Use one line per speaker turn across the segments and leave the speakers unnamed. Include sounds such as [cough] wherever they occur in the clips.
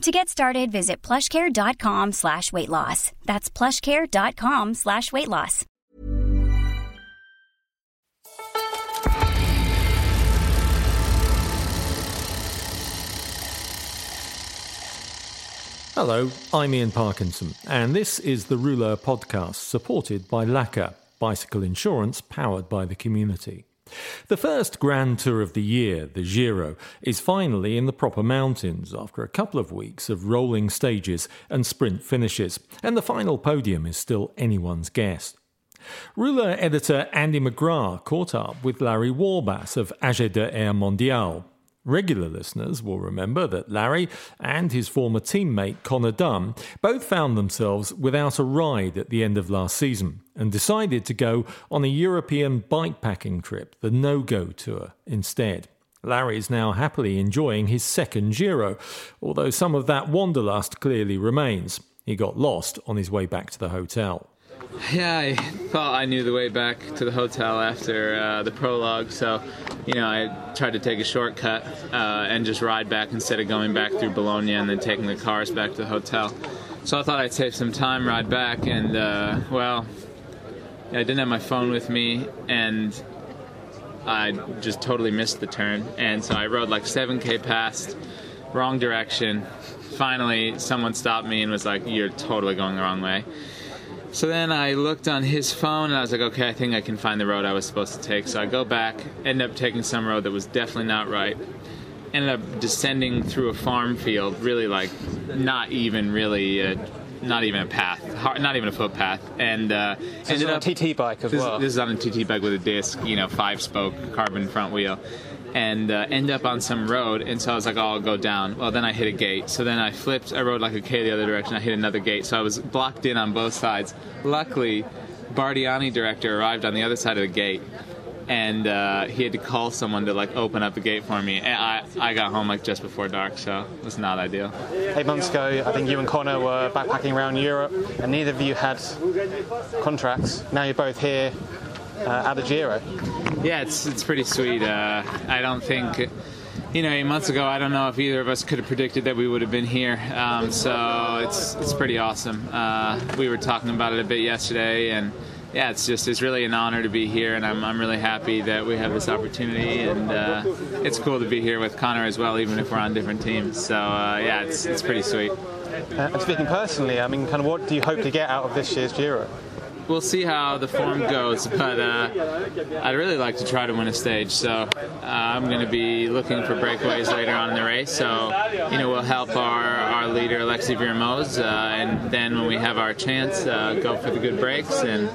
To get started, visit plushcare.com slash weight loss. That's plushcare.com slash weight loss.
Hello, I'm Ian Parkinson, and this is the Rouleur podcast supported by Laka bicycle insurance powered by the community. The first grand tour of the year, the Giro, is finally in the proper mountains after a couple of weeks of rolling stages and sprint finishes, and the final podium is still anyone's guess. Rouleur editor Andy McGrath caught up with Larry Warbasse of AG2R Mondial, Regular listeners will remember that Larry and his former teammate Conor Dunne both found themselves without a ride at the end of last season and decided to go on a European bikepacking trip, the No Go Tour, instead. Larry is now happily enjoying his second Giro, although some of that wanderlust clearly remains. He got lost on his way back to the hotel.
Yeah, I thought I knew the way back to the hotel after uh, the prologue, so you know I tried to take a shortcut uh, and just ride back instead of going back through Bologna and then taking the cars back to the hotel. So I thought I'd save some time, ride back, and uh, well, I didn't have my phone with me, and I just totally missed the turn, and so I rode like 7k past, wrong direction. Finally, someone stopped me and was like, "You're totally going the wrong way." So then I looked on his phone and I was like, okay, I think I can find the road I was supposed to take. So I go back, end up taking some road that was definitely not right. Ended up descending through a farm field, really like not even really, a, not even a path, not even a footpath, and uh,
so ended up TT bike as
this,
well.
This is on a TT bike with a disc, you know, five spoke carbon front wheel and uh, end up on some road. And so I was like, oh, I'll go down. Well, then I hit a gate. So then I flipped. I rode like a K the other direction. I hit another gate. So I was blocked in on both sides. Luckily, Bardiani director arrived on the other side of the gate. And uh, he had to call someone to like open up the gate for me. And I, I got home like just before dark, so it was not ideal.
Eight months ago, I think you and Conor were backpacking around Europe, and neither of you had contracts. Now you're both here uh, at the Giro.
Yeah, it's it's pretty sweet. Uh, I don't think. You know, eight months ago, I don't know if either of us could have predicted that we would have been here. Um, so it's it's pretty awesome. Uh, we were talking about it a bit yesterday, and yeah, it's just it's really an honor to be here, and I'm, I'm really happy that we have this opportunity, and uh, it's cool to be here with Conor as well, even if we're on different teams. So uh, yeah, it's it's pretty sweet.
Uh, speaking personally, I mean, kind of what do you hope to get out of this year's Giro?
We'll see how the form goes. But uh, I'd really like to try to win a stage. So uh, I'm going to be looking for breakaways later on in the race. So you know we'll help our, our leader Alexis Vuillermoz, uh, and then when we have our chance, uh, go for the good breaks and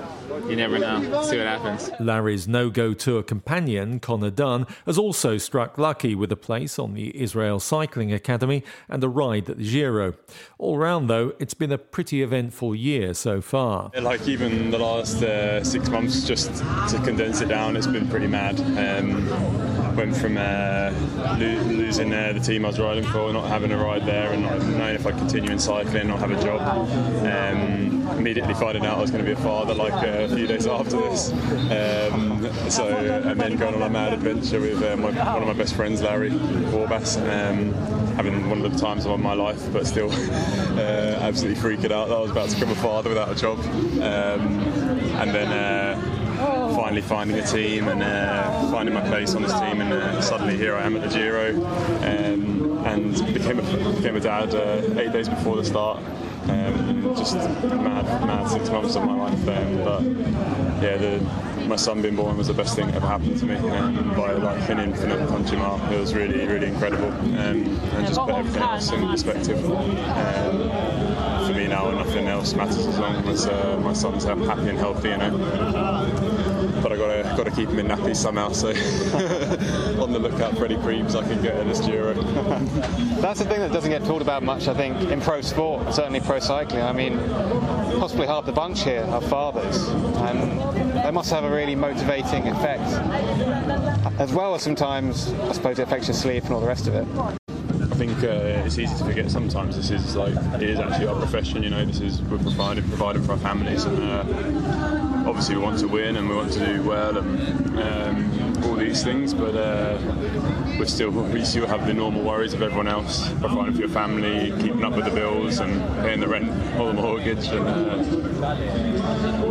you never know. See what happens.
Larry's no go tour companion, Conor Dunne, has also struck lucky with a place on the Israel Cycling Academy and a ride at the Giro. All round, though, it's been a pretty eventful year so far.
Like even the last uh, six months, just to condense it down, it's been pretty mad. Um, went from uh, lo- losing uh, the team I was riding for, not having a ride there, and not knowing if I'd continue in cycling, or have a job. Um, immediately finding out I was going to be a father like a few days after this. Um, so and then going on a mad adventure with uh, my, one of my best friends, Larry Warbasse, um, having one of the times of my life, but still [laughs] uh, absolutely freaking out that I was about to become a father without a job. Um, and then. Finally finding a team and uh, finding my place on this team, and uh, suddenly here I am at the Giro, um, and became a, became a dad uh, eight days before the start, Um, just mad, mad six months of my life. Um, but yeah, the, my son being born was the best thing that ever happened to me. Um, by like an infinite country mile, it was really, really incredible, um, and just put everything else in perspective. Um, nothing else matters as long as uh, my son's happy and healthy, you know but I gotta gotta keep him in nappies somehow. So [laughs] on the lookout for any creams I can get in this Giro. [laughs]
That's the thing that doesn't get talked about much, I think, in pro sport, certainly pro cycling. I mean, possibly half the bunch here are fathers, and they must have a really motivating effect, as well as sometimes, I suppose, it affects your sleep and all the rest of it.
Uh, it's easy to forget sometimes. This is like it is actually our profession. You know, this is we're providing providing for our families, and uh, obviously we want to win and we want to do well and um, all these things. But uh, we're still we still have the normal worries of everyone else, providing for your family, keeping up with the bills, and paying the rent or the mortgage. And uh,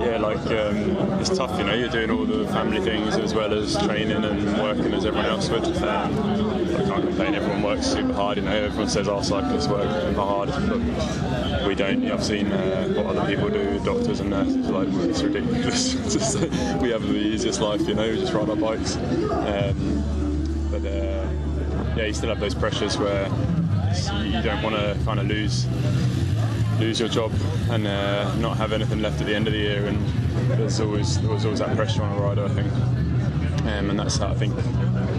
yeah, like um, it's tough. You know, you're doing all the family things as well as training and working as everyone else would. Um, I can't complain. Everyone works super hard. You know, everyone says our cyclists work hard, but we don't. I've seen uh, what other people do, doctors and nurses. Like [laughs] it's ridiculous. [laughs] we have the easiest life. You know, we just ride our bikes. Um, but uh, yeah, you still have those pressures where you don't want to kind of lose lose your job and uh, not have anything left at the end of the year. And there's always there's always that pressure on a rider, I think. Um, and that's how I think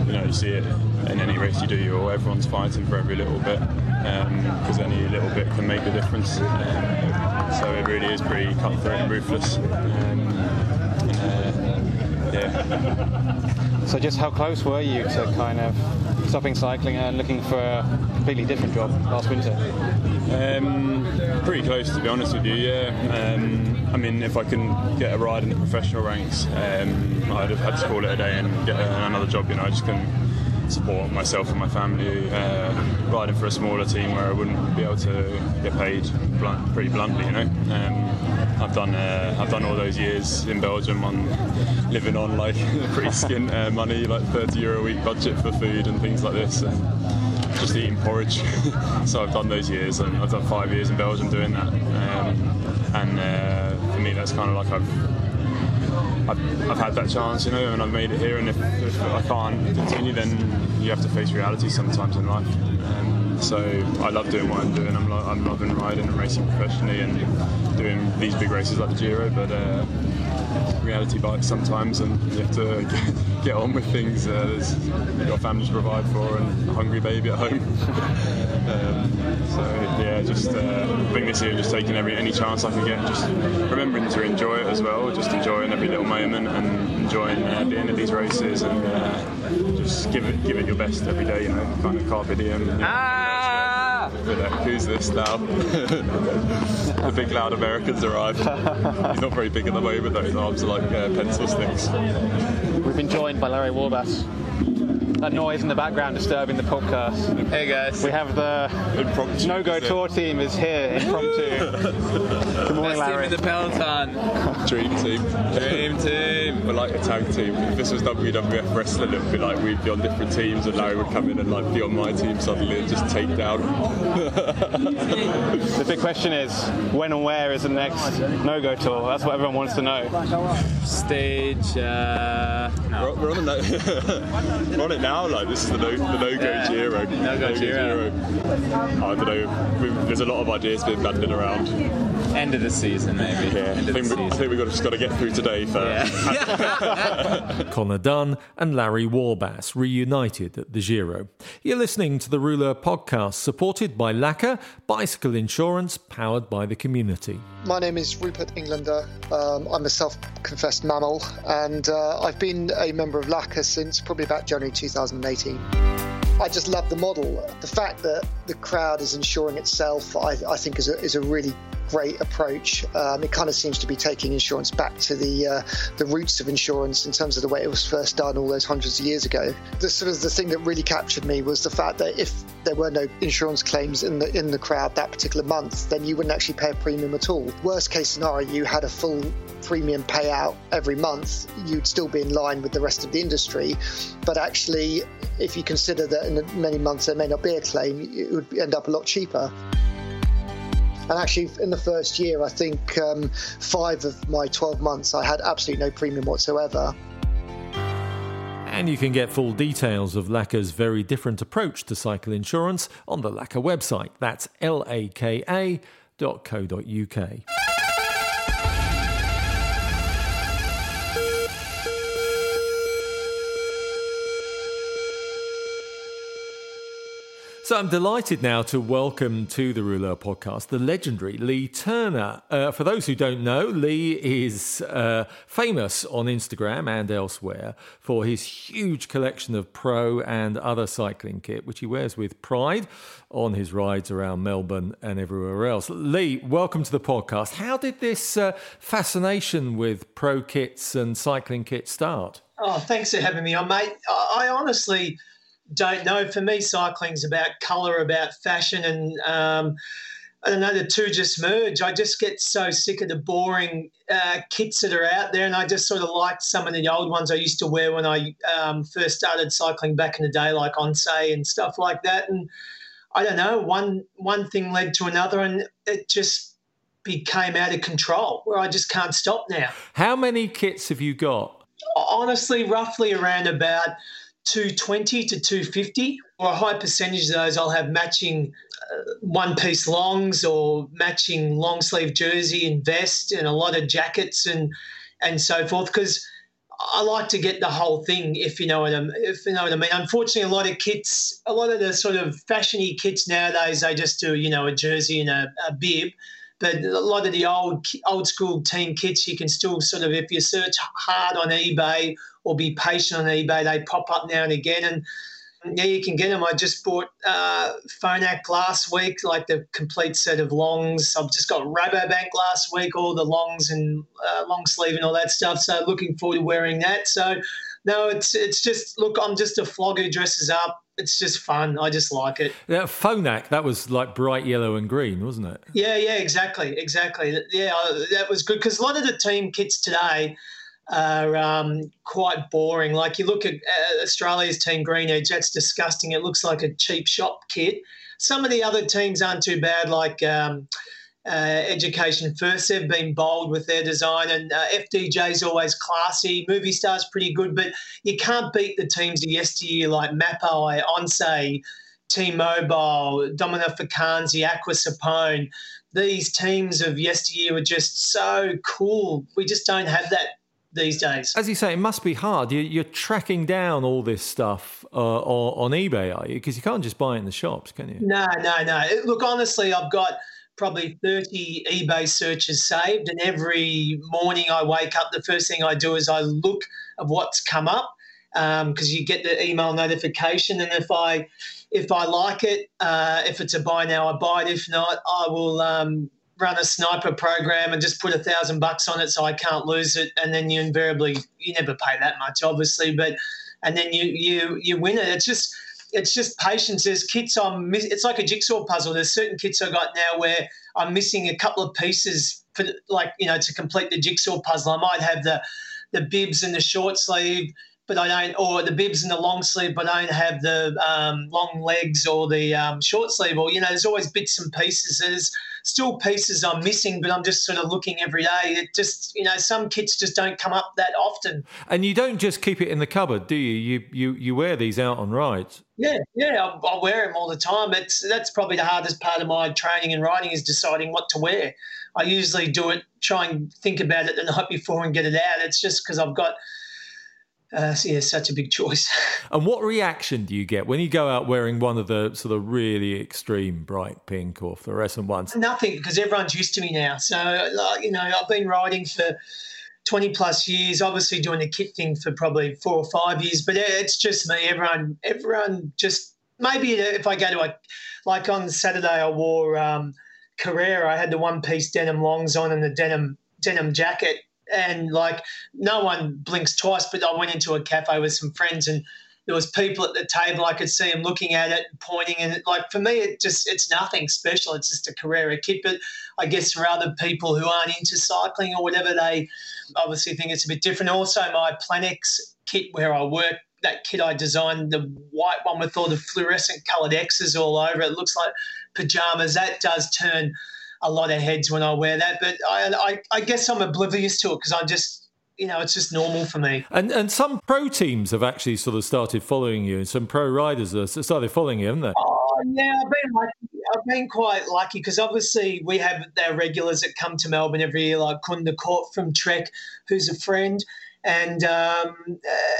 you know you see it in any race you do. You everyone's fighting for every little bit because um, any little bit can make a difference. Um, so it really is pretty cutthroat and ruthless. Um, uh, yeah.
So just how close were you to kind of stopping cycling and looking for a completely different job last winter?
Um, pretty close, to be honest with you. Yeah. I mean, if I can get a ride in the professional ranks, um, I'd have had to call it a day and get another job. You know, I just couldn't support myself and my family uh, riding for a smaller team where I wouldn't be able to get paid blunt, pretty bluntly. You know, um, I've done uh, I've done all those years in Belgium on living on like [laughs] pretty skint uh, money, like 30 euro a week budget for food and things like this. And just eating porridge. [laughs] so I've done those years, and I've done five years in Belgium doing that. Um, and uh, me, that's kind of like I've, I've, I've had that chance, you know, and I've made it here. And if, if I can't continue, then you have to face reality sometimes in life. Um, so I love doing what I'm doing. I'm, lo- I'm loving riding and racing professionally and doing these big races like the Giro, but. Uh, reality bites sometimes, and you have to [laughs] get, on with things. Uh, there's you've got family to provide for, and a hungry baby at home. Um, so yeah, just uh, I think this year just taking every any chance I can get, just remembering to enjoy it as well, just enjoying every little moment and enjoying uh, being at these races and uh, just give it give it your best every day. You know, kind of carpe diem. You know, ah! who's this now? [laughs] the big loud Americans arrived. He's not very big at the moment though. His arms are like uh, pencil sticks.
We've been joined by Larry Warbasse that noise in the background disturbing the podcast.
Hey guys.
We have the impromptu No Go Tour team is here, impromptu. [laughs] Good morning,
Best
Larry.
team in the peloton.
Dream team.
Dream team.
We're like a tag team. If this was WWF wrestling, it would be like we'd be on different teams, and Larry would come in and like be on my team suddenly and just take down.
the big question is, when and where is the next No Go Tour? That's what everyone wants to know.
Stage. Uh, no.
we're, we're on the [laughs] we're on it now. Like this is the no the no go
Yeah.
Giro.
No Go Giro.
I don't know. we there's a lot of ideas being banded around.
End of the season, maybe.
Yeah, I
End of
think,
the
we, I
season.
think we've got, just got to get through today first. [laughs]
Conor Dunne and Larry Warbasse reunited at the Giro. You're listening to the Rouleur podcast, supported by Laka, bicycle insurance powered by the community.
My name is Rupert Englander. Um, I'm a self confessed MAMIL, and uh, I've been a member of Laka since probably about January 2018. I just love the model. The fact that the crowd is insuring itself, I, I think, is a, is a really great approach. Um, it kind of seems to be taking insurance back to the uh, the roots of insurance in terms of the way it was first done all those hundreds of years ago. The sort of the thing that really captured me was the fact that if there were no insurance claims in the in the crowd that particular month, then you wouldn't actually pay a premium at all. Worst case scenario, you had a full premium payout every month, you'd still be in line with the rest of the industry. But actually, if you consider that in many months there may not be a claim, it would end up a lot cheaper. And actually, in the first year, I think um, five of my 12 months, I had absolutely no premium whatsoever.
And you can get full details of Laka's very different approach to cycle insurance on the Laka website. That's laka.co.uk. So I'm delighted now to welcome to the Rouleur podcast the legendary Lee Turner. Uh, for those who don't know, Lee is uh, famous on Instagram and elsewhere for his huge collection of pro and other cycling kit, which he wears with pride on his rides around Melbourne and everywhere else. Lee, welcome to the podcast. How did this uh, fascination with pro kits and cycling kits start?
Oh, thanks for having me on, mate. I honestly don't know. For me, cycling's about colour, about fashion, and um, I don't know, the two just merge. I just get so sick of the boring uh, kits that are out there, and I just sort of like some of the old ones I used to wear when I um, first started cycling back in the day, like Oncé and stuff like that. And I don't know, one one thing led to another, and it just became out of control where I just can't stop now.
How many kits have you got?
Honestly, roughly around about 220 to 250, or a high percentage of those I'll have matching uh, one piece longs or matching long sleeve jersey and vest and a lot of jackets and and so forth because I like to get the whole thing if you know what I mean, if you know what I mean. Unfortunately, a lot of kits, a lot of the sort of fashiony kits nowadays, they just do you know a jersey and a, a bib. But a lot of the old old school team kits, you can still sort of, if you search hard on eBay or be patient on eBay. They pop up now and again, and yeah, you can get them. I just bought uh, Phonak last week, like the complete set of longs. I've just got Rabobank last week, all the longs and uh, long sleeve and all that stuff. So looking forward to wearing that. So no, it's it's just look. I'm just a flog who dresses up. It's just fun. I just like it.
Yeah, Phonak, that was like bright yellow and green, wasn't it?
Yeah, yeah, exactly, exactly. Yeah, that was good because a lot of the team kits today are um, quite boring. Like you look at uh, Australia's team Green Edge, that's disgusting. It looks like a cheap shop kit. Some of the other teams aren't too bad, like um, uh, Education First. They've been bold with their design, and uh, FDJ is always classy. Movistar's pretty good, but you can't beat the teams of yesteryear like Mapei, Oncé, T-Mobile, Domina Vacanze, Aqua Sapone. These teams of yesteryear were just so cool. We just don't have that these days.
As you say, it must be hard. You're, tracking down all this stuff uh, on eBay, are you? Because you can't just buy it in the shops, can you?
No, no, no. Look, honestly, I've got probably 30 eBay searches saved, and every morning I wake up, the first thing I do is I look at what's come up because um, you get the email notification, and if I if I like it, uh, if it's a buy now, I buy it. If not, I will um, run a sniper program and just put a thousand bucks on it so I can't lose it. And then you invariably you never pay that much, obviously, but and then you you you win it. It's just it's just patience. There's kits I'm it's like a jigsaw puzzle. There's certain kits I got now where I'm missing a couple of pieces for like you know to complete the jigsaw puzzle. I might have the the bibs and the short sleeve but I don't, or the bibs and the long sleeve, but I don't have the um, long legs or the um, short sleeve, or you know, there's always bits and pieces. There's still pieces I'm missing, but I'm just sort of looking every day. It just, you know, some kits just don't come up that often.
And you don't just keep it in the cupboard, do you? You you you wear these out on rides.
Yeah, yeah, I, I wear them all the time. It's that's probably the hardest part of my training and riding is deciding what to wear. I usually do it, try and think about it the night before and get it out. It's just because I've got uh, so yeah, such a big choice. [laughs]
and what reaction do you get when you go out wearing one of the sort of really extreme bright pink or fluorescent ones?
Nothing, because everyone's used to me now. So, like, you know, I've been riding for 20 plus years, obviously doing the kit thing for probably four or five years, but it's just me. Everyone, everyone just maybe if I go to a, like on Saturday, I wore um, Carrera. I had the one piece denim longs on and the denim denim jacket and like no one blinks twice. But I went into a cafe with some friends and there was people at the table. I could see them looking at it, pointing, and like for me, it just it's nothing special. It's just a Carrera kit. But I guess for other people who aren't into cycling or whatever, they obviously think it's a bit different. Also, my Planex kit where I work. That kit I designed, the white one with all the fluorescent coloured X's all over it, looks like pajamas. That does turn a lot of heads when I wear that. But I, I, I guess I'm oblivious to it because I just you know, it's just normal for me.
And and some pro teams have actually sort of started following you, and some pro riders have started following you, haven't they?
Oh, yeah, I've been lucky. I've been quite lucky because obviously we have our regulars that come to Melbourne every year, like Koen de Kort from Trek, who's a friend, and um,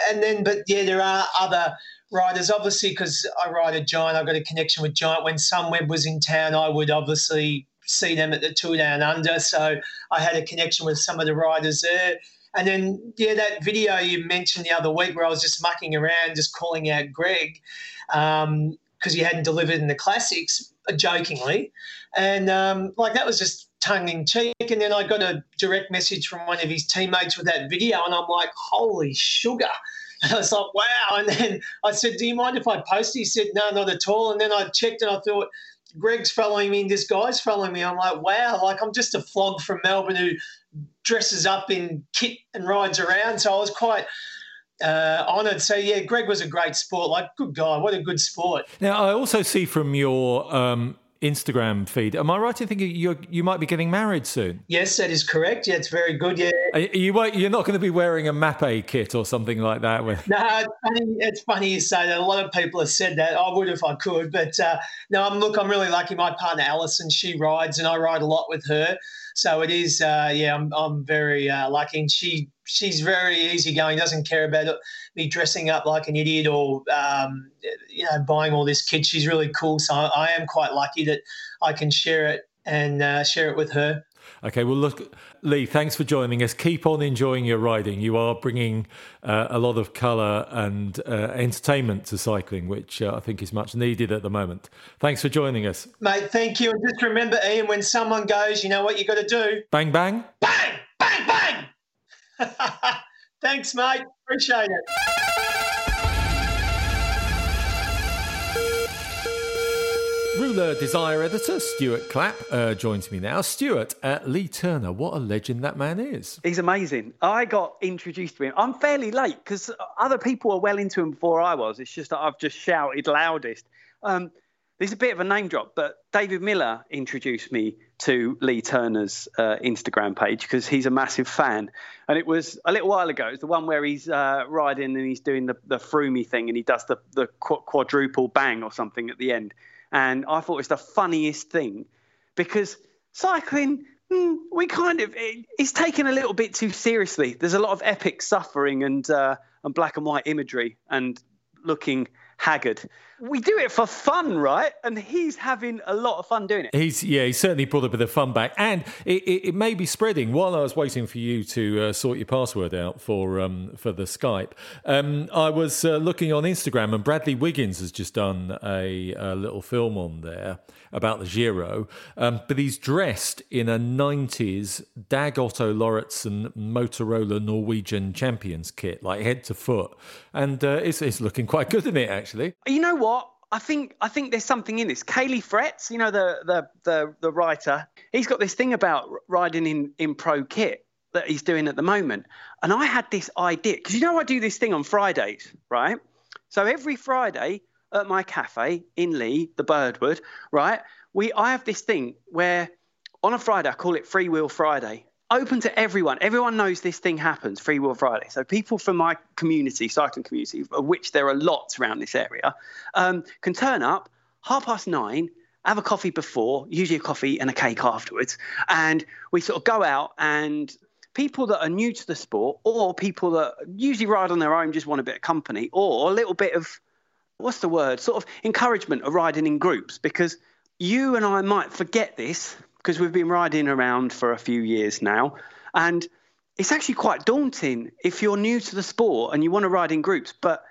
and then but yeah, there are other riders obviously because I ride a Giant. I've got a connection with Giant. When Sunweb was in town, I would obviously see them at the Tour Down Under, so I had a connection with some of the riders there. And then, yeah, that video you mentioned the other week where I was just mucking around, just calling out Greg because um, he hadn't delivered in the classics, uh, jokingly. And um, like that was just tongue in cheek. And then I got a direct message from one of his teammates with that video, and I'm like, holy sugar. [laughs] And I was like, wow. And then I said, do you mind if I post? He said, no, not at all. And then I checked and I thought, Greg's following me and this guy's following me. I'm like, wow, like I'm just a flog from Melbourne who dresses up in kit and rides around. So I was quite uh, honoured. So yeah, Greg was a great sport. Like, good guy. What a good sport.
Now I also see from your um, Instagram feed. Am I right in thinking you you might be getting married soon?
Yes, that is correct. Yeah, it's very good. Yeah,
you you're not going to be wearing a Mapei kit or something like that. With
no, it's funny. It's funny you say that. A lot of people have said that. I would if I could, but uh, no. I'm look. I'm really lucky. My partner Alison, she rides, and I ride a lot with her. So it is. Uh, yeah, I'm I'm very uh, lucky, and she she's very easygoing. Doesn't care about me dressing up like an idiot or um, you know buying all this kit. She's really cool. So I, am quite lucky that I can share it and uh, share it with her.
Okay, well, look, Lee, thanks for joining us. Keep on enjoying your riding. You are bringing uh, a lot of colour and uh, entertainment to cycling, which uh, I think is much needed at the moment. Thanks for joining us.
Mate, thank you. And just remember, Ian, when someone goes, you know what you've got to do?
Bang, bang.
Bang, bang, bang. [laughs] Thanks, mate. Appreciate it.
Rouleur Desire editor Stuart Clapp uh, joins me now. Stuart, uh, Lee Turner, what a legend that man is.
He's amazing. I got introduced to him. I'm fairly late because other people were well into him before I was. It's just that I've just shouted loudest. Um, there's a bit of a name drop, but David Millar introduced me to Lee Turner's uh, Instagram page because he's a massive fan. And it was a little while ago. It's the one where he's uh, riding and he's doing the, the Froomey thing and he does the, the quadruple bang or something at the end. And I thought it was the funniest thing because cycling, mm, we kind of, it, it's taken a little bit too seriously. There's a lot of epic suffering and, uh, and black and white imagery and looking haggard we do it for fun, right? And he's having a lot of fun doing it.
He's yeah, he certainly brought a bit of fun back, and it, it, it may be spreading. While I was waiting for you to uh, sort your password out for um, for the Skype, um, I was uh, looking on Instagram, and Bradley Wiggins has just done a, a little film on there about the Giro, um, but he's dressed in a '90s Dag Otto Lauritzen Motorola Norwegian Champions kit, like head to foot, and uh, it's, it's looking quite good in it actually.
You know what? I think I think there's something in this. Caley Fretz, you know the the the, the writer, he's got this thing about riding in in pro kit that he's doing at the moment. And I had this idea because you know I do this thing on Fridays, right? So every Friday at my cafe in Lee, the Birdwood, right? We I have this thing where on a Friday I call it Free Wheel Friday, open to everyone. Everyone knows this thing happens, Free Will Friday. So people from my community, cycling community, of which there are lots around this area, um, can turn up half past nine, have a coffee before, usually a coffee and a cake afterwards, and we sort of go out and people that are new to the sport or people that usually ride on their own just want a bit of company or a little bit of what's the word sort of encouragement of riding in groups because you and I might forget this because we've been riding around for a few years now. And it's actually quite daunting if you're new to the sport and you want to ride in groups, but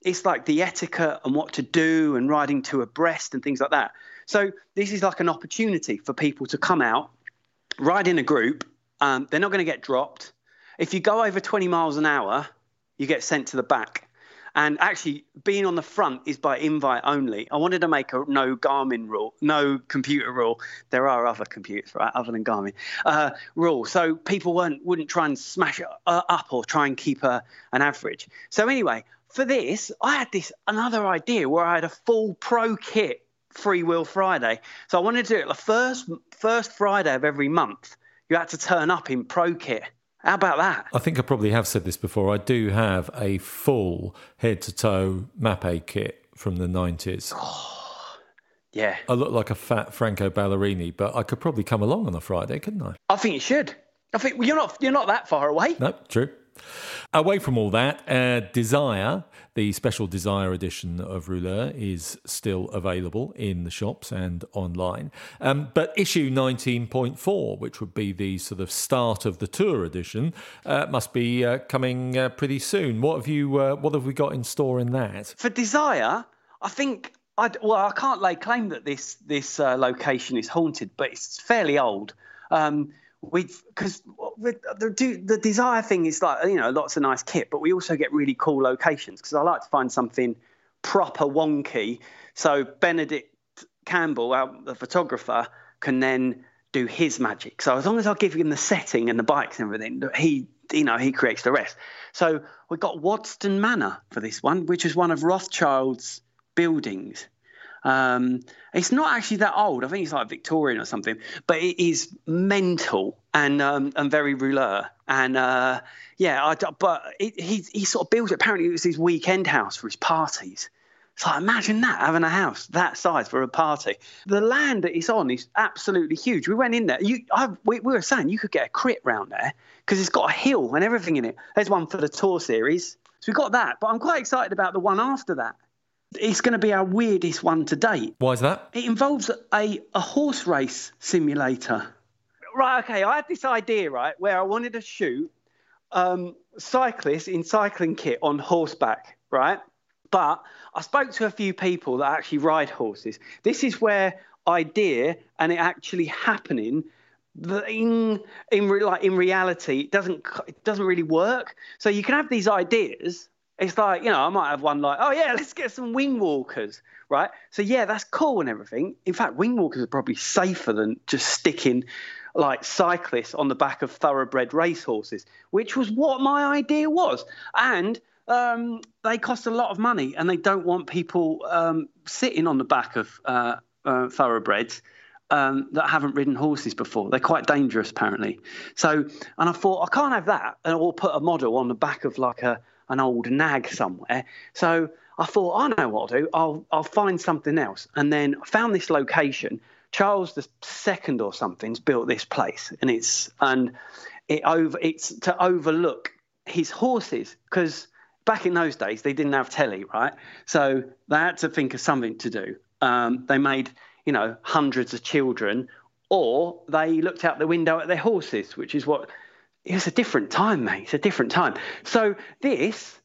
it's like the etiquette and what to do and riding to abreast and things like that. So this is like an opportunity for people to come out, ride in a group. Um, they're not going to get dropped. If you go over 20 miles an hour, you get sent to the back. And actually, being on the front is by invite only. I wanted to make a no Garmin rule, no computer rule. There are other computers, right, other than Garmin uh, rule. So people weren't wouldn't try and smash it uh, up or try and keep a, an average. So anyway, for this, I had this another idea where I had a full pro kit Free Will Friday. So I wanted to do it the first first Friday of every month. You had to turn up in pro kit. How about that?
I think I probably have said this before. I do have a full head to toe Mapei kit from the 90s. [gasps]
Yeah.
I look like a fat Franco Ballerini, but I could probably come along on a Friday, couldn't I?
I think you should. I think well, you're not you're not that far away.
No, true. Away from all that, uh, Desire, the special Desire edition of Rouleur, is still available in the shops and online. Um, but issue 19.4, which would be the sort of start of the tour edition, uh, must be uh, coming uh, pretty soon. What have you? Uh, what have we got in store in that?
For Desire, I think I well I can't lay claim that this this uh, location is haunted, but it's fairly old. Um, we because the the desire thing is like you know lots of nice kit, but we also get really cool locations because I like to find something proper wonky. So Benedict Campbell, our, the photographer, can then do his magic. So as long as I give him the setting and the bikes and everything, he you know he creates the rest. So we got Waddesdon Manor for this one, which is one of Rothschild's buildings. Um, it's not actually that old. I think it's like Victorian or something, but it is mental and um, and very rouleur. And uh, yeah, I, but it, he he sort of built it. Apparently, it was his weekend house for his parties. So imagine that having a house that size for a party. The land that it's on is absolutely huge. We went in there. You, I, we, we were saying you could get a crit round there because it's got a hill and everything in it. There's one for the tour series, so we got that. But I'm quite excited about the one after that. It's going to be our weirdest one to date.
Why is that?
It involves a, a horse race simulator. Right, okay, I had this idea, right, where I wanted to shoot um, cyclists in cycling kit on horseback, right? But I spoke to a few people that actually ride horses. This is where idea and it actually happening in in like in reality it doesn't it doesn't really work so you can have these ideas it's like, you know, I might have one like, oh, yeah, let's get some wing walkers, right? So, yeah, that's cool and everything. In fact, wing walkers are probably safer than just sticking like cyclists on the back of thoroughbred racehorses, which was what my idea was. And um, they cost a lot of money and they don't want people um, sitting on the back of uh, uh, thoroughbreds. Um, that haven't ridden horses before. They're quite dangerous, apparently. So, and I thought I can't have that, and I'll put a model on the back of like a an old nag somewhere. So I thought, I know what I'll do. I'll I'll find something else. And then I found this location. Charles the second or something's built this place, and it's and it over it's to overlook his horses because back in those days they didn't have telly, right? So they had to think of something to do. Um, they made you know hundreds of children, or they looked out the window at their horses, which is what it's a different time, mate. It's a different time. So this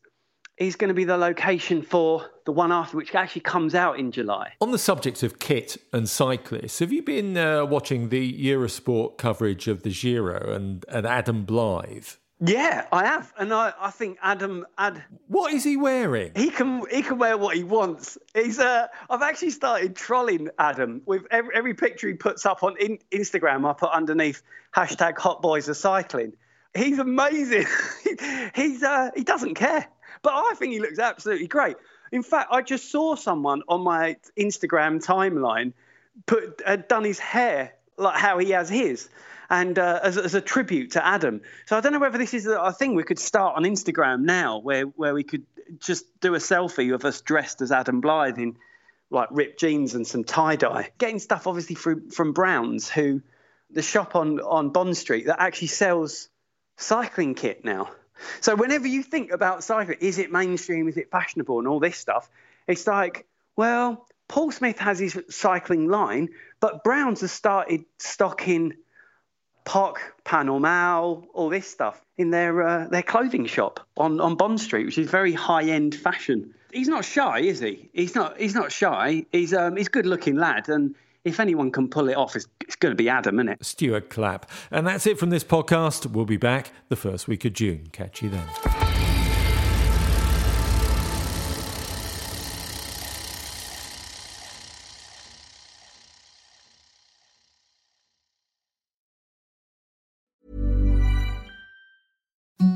is going to be the location for the one after, which actually comes out in July.
On the subject of kit and cyclists, have you been uh, watching the Eurosport coverage of the Giro and, and Adam Blythe?
Yeah, I have, and I, I think Adam Ad.
What is he wearing?
He can he can wear what he wants. He's uh, I've actually started trolling Adam with every, every picture he puts up on in, Instagram. I put underneath hashtag Hot Boys are cycling, he's amazing. [laughs] he's uh, he doesn't care, but I think he looks absolutely great. In fact, I just saw someone on my Instagram timeline put uh, done his hair like how he has his, and uh, as, as a tribute to Adam. So I don't know whether this is a thing we could start on Instagram now, where where we could just do a selfie of us dressed as Adam Blythe in like ripped jeans and some tie dye, getting stuff obviously from from Browns, who the shop on on Bond Street that actually sells cycling kit now. So whenever you think about cycling, is it mainstream? Is it fashionable? And all this stuff, it's like, well, Paul Smith has his cycling line, but Browns has started stocking Park Panel Mal, all this stuff in their uh, their clothing shop on, on Bond Street, which is very high end fashion. He's not shy, is he? He's not. He's not shy. He's um, he's good looking lad, and if anyone can pull it off, it's, it's going to be Adam, isn't it?
Stuart Clapp. And that's it from this podcast. We'll be back the first week of June. Catch you then.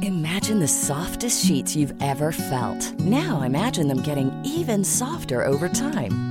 Imagine the softest sheets you've ever felt. Now imagine them getting even softer over time.